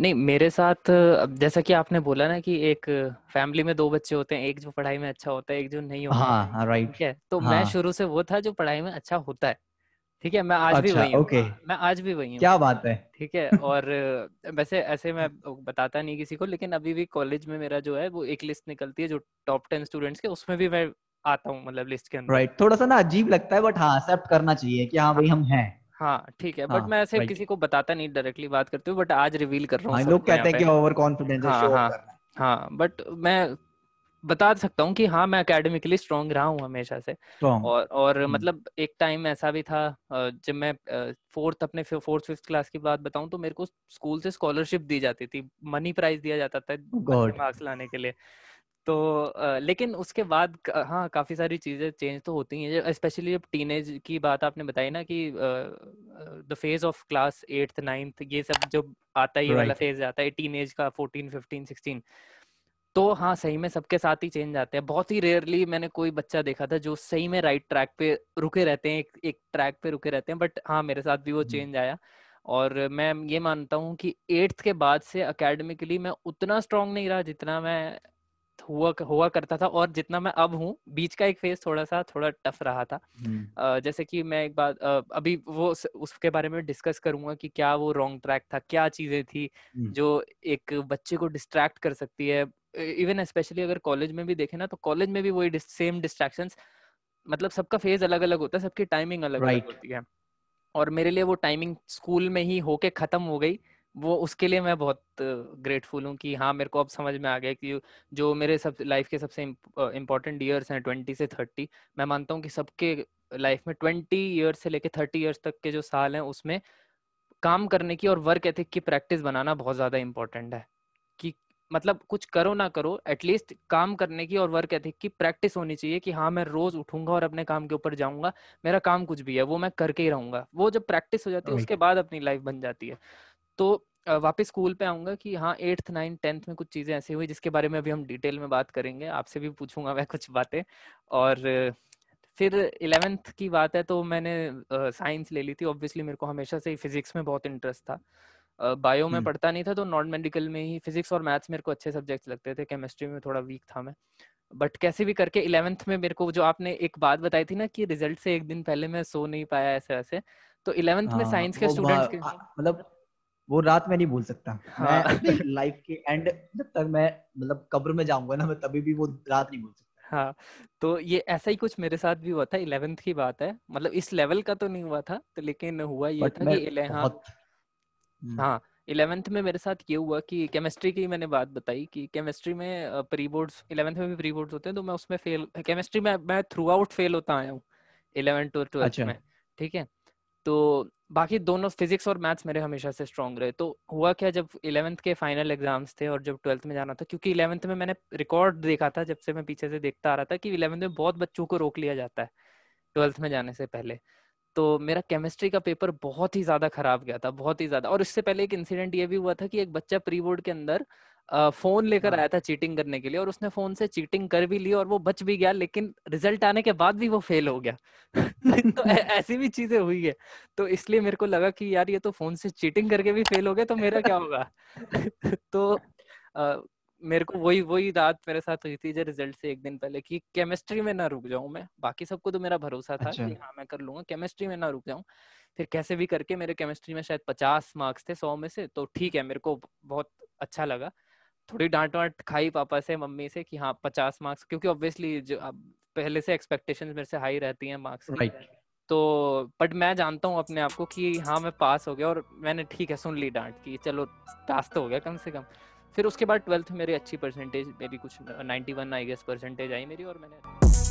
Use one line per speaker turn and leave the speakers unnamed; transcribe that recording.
नहीं मेरे साथ जैसा कि आपने बोला ना कि एक फैमिली में दो बच्चे होते हैं एक जो पढ़ाई में अच्छा होता है एक जो नहीं होता
हाँ राइट
ठीक है? तो
हाँ।
मैं शुरू से वो था जो पढ़ाई में अच्छा होता है ठीक है? मैं आज
अच्छा, भी
वही हूँ मैं आज भी वही हूँ
क्या बात है।
ठीक है? और वैसे ऐसे मैं बताता नहीं किसी को लेकिन अभी भी कॉलेज में मेरा जो है वो एक लिस्ट निकलती है जो टॉप टेन स्टूडेंट्स के उसमें भी मैं आता हूँ मतलब लिस्ट के अंदर।
राइट थोड़ा सा ना अजीब लगता है बट हाँ एक्सेप्ट करना चाहिए कि हाँ भाई हम हैं।
हाँ ठीक है बट
हाँ
मैं ऐसे किसी को बताता नहीं डायरेक्टली बात करते हुए बट आज रिवील कर रहा हूँ
हाँ लोग कहते हैं कि ओवर कॉन्फिडेंस हाँ
हाँ हाँ बट मैं बता सकता हूँ कि हाँ मैं एकेडमिकली स्ट्रांग रहा हूँ हमेशा से।
स्ट्रॉन्ग
और और
हम्म।
मतलब एक टाइम ऐसा भी था जब मैं फोर्थ अपने फोर्थ फिफ्थ क्लास की बात बताऊँ तो मेरे को स्कूल से स्कॉलरशिप दी जाती थी। मनी प्राइज दिया जाता था मार्क्स लाने के लिए। तो लेकिन उसके बाद हाँ काफ़ी सारी चीज़ें चेंज तो होती हैं स्पेशली जब टीनेज की बात आपने बताई ना कि the phase of class eighth ninth ये सब जब आता है ये वाला फ़ेज़ आता है टीनेज का फोर्टीन फिफ्टीन सिक्सटीन तो हाँ सही में सबके साथ ही चेंज आते हैं। बहुत ही रेयरली मैंने कोई बच्चा देखा था जो सही में राइट ट्रैक पे रुके रहते हैं एक एक ट्रैक पे रुके रहते हैं बट हाँ मेरे साथ भी वो चेंज आया और मैं ये मानता हूँ कि एट्थ के बाद से अकेडमिकली मैं उतना स्ट्रांग नहीं रहा जितना मैं हुआ हुआ करता था और जितना मैं अब हूँ बीच का एक फ़ेज़ थोड़ा सा थोड़ा टफ रहा था। जैसे कि मैं एक बात अभी वो उसके बारे में डिस्कस करूँगा कि क्या वो रॉन्ग ट्रैक था क्या चीज़ें थी जो एक बच्चे को डिस्ट्रैक्ट कर सकती है। इवन स्पेशली अगर कॉलेज में भी देखे ना तो कॉलेज में भी वही सेम डिस्ट्रैक्शंस मतलब सबका फ़ेज़ अलग अलग होता है सबकी टाइमिंग अलग अलग होती है। और मेरे लिए वो टाइमिंग स्कूल में ही होके खत्म हो गई। वो उसके लिए मैं बहुत ग्रेटफुल हूँ कि हाँ मेरे को अब समझ में आ गया कि जो मेरे सब लाइफ के सबसे इम्पोर्टेंट ईयर्स हैं ट्वेंटी से थर्टी मैं मानता हूँ कि सबके लाइफ में ट्वेंटी ईयर्स से लेके थर्टी ईयर्स तक के जो साल हैं उसमें काम करने की और वर्क एथिक की प्रैक्टिस बनाना बहुत ज़्यादा इम्पोर्टेंट है। कि मतलब कुछ करो ना करो एटलीस्ट काम करने की और वर्क एथिक की प्रैक्टिस होनी चाहिए कि हाँ मैं रोज उठूँगा और अपने काम के ऊपर जाऊँगा मेरा काम कुछ भी है वो मैं करके ही रहूँगा। वो जब प्रैक्टिस हो जाती है उसके बाद अपनी लाइफ बन जाती है। तो वापस स्कूल पे आऊँगा कि हाँ एट्थ नाइन्थ टेंथ में कुछ चीज़ें ऐसी हुई जिसके बारे में अभी हम डिटेल में बात करेंगे। आपसे भी पूछूँगा मैं कुछ बातें। और फिर इलेवेंथ की बात है तो मैंने साइंस ले ली थी। ऑब्वियसली मेरे को हमेशा से ही फिजिक्स में बहुत इंटरेस्ट था। बायो में
हम्म।
पढ़ता नहीं था तो नॉन मेडिकल में ही फिजिक्स और मैथ्स मेरे को अच्छे सब्जेक्ट्स लगते थे। केमिस्ट्री में थोड़ा वीक था मैं। बट कैसे भी करके इलेवेंथ में मेरे को जो आपने एक बात बताई थी ना कि रिज़ल्ट से एक दिन पहले मैं सो नहीं पाया ऐसे ऐसे तो इलेवेंथ में
हाँ
साइंस के स्टूडेंट्स के
मतलब वो रात में नहीं भूल सकता।
हाँ।
मैं लाइफ के एंड जब तक मैं मतलब कब्र में जाऊँगा ना मैं तभी भी वो रात नहीं भूल सकता।
हाँ तो ये ऐसा ही कुछ मेरे साथ भी हुआ था इलेवेंथ की बात है। मतलब इस लेवल का तो नहीं हुआ था तो लेकिन हुआ ये था कि इले हाँ।
हम्म,
हाँ इलेवेंथ में मेरे साथ ये हुआ कि केमिस्ट्री की मैंने बात बताई कि केमिस्ट्री में प्री बोर्ड्स इलेवेंथ में भी प्री बोर्ड्स होते हैं तो मैं उसमें फेल केमिस्ट्री में मैं थ्रू आउट फेल होता आया हूँ इलेवेंथ और ट्वेल्थ
अच्छा।
में ठीक है? तो बाकी दोनों फिजिक्स और मैथ्स मेरे हमेशा से स्ट्रांग रहे। तो हुआ क्या जब इलेवेंथ के फाइनल एग्ज़ाम्स थे और जब ट्वेल्थ में जाना था? क्योंकि इलेवंथ में मैंने रिकॉर्ड देखा था, जब से मैं पीछे से देखता आ रहा था कि इलेवंथ में बहुत बच्चों को रोक लिया जाता है ट्वेल्थ में जाने से पहले। तो मेरा केमिस्ट्री का पेपर बहुत ही ज़्यादा खराब गया था, बहुत ही ज़्यादा। और इससे पहले एक इंसिडेंट ये भी हुआ था कि एक बच्चा प्री बोर्ड के अंदर फ़ोन लेकर
हाँ।
आया था चीटिंग करने के लिए और उसने फ़ोन से चीटिंग कर भी ली और वो बच भी गया लेकिन रिज़ल्ट आने के बाद भी वो फेल हो गया। तो ऐ- ऐसी भी चीज़ें हुई है। तो इसलिए मेरे को लगा कि यार ये तो फ़ोन से चीटिंग करके भी फेल हो गया तो मेरा क्या होगा? तो अ, मेरे को वही वही रात मेरे साथ हुई थी जो रिज़ल्ट से एक दिन पहले कि केमिस्ट्री में ना रुक जाऊँ मैं। बाकी सबको तो मेरा भरोसा था
अच्छा।
कि हाँ मैं कर लूँगा केमिस्ट्री में ना रुक जाऊँ। फिर कैसे भी करके मेरे केमिस्ट्री में शायद पचास मार्क्स थे सौ में से तो ठीक है मेरे को बहुत अच्छा लगा। थोड़ी डांट वांट खाई पापा से मम्मी से कि हाँ पचास मार्क्स क्योंकि ऑब्वियसली जो अब पहले से एक्सपेक्टेशन मेरे से हाई रहती हैं मार्क्स की।
राइट
तो बट मैं जानता हूँ अपने आप को कि हाँ मैं पास हो गया और मैंने ठीक है सुन ली डांट की चलो पास तो हो गया कम से कम। फिर उसके बाद ट्वेल्थ मेरी अच्छी परसेंटेज मेरी कुछ 91 आई गेस परसेंटेज आई मेरी और मैंने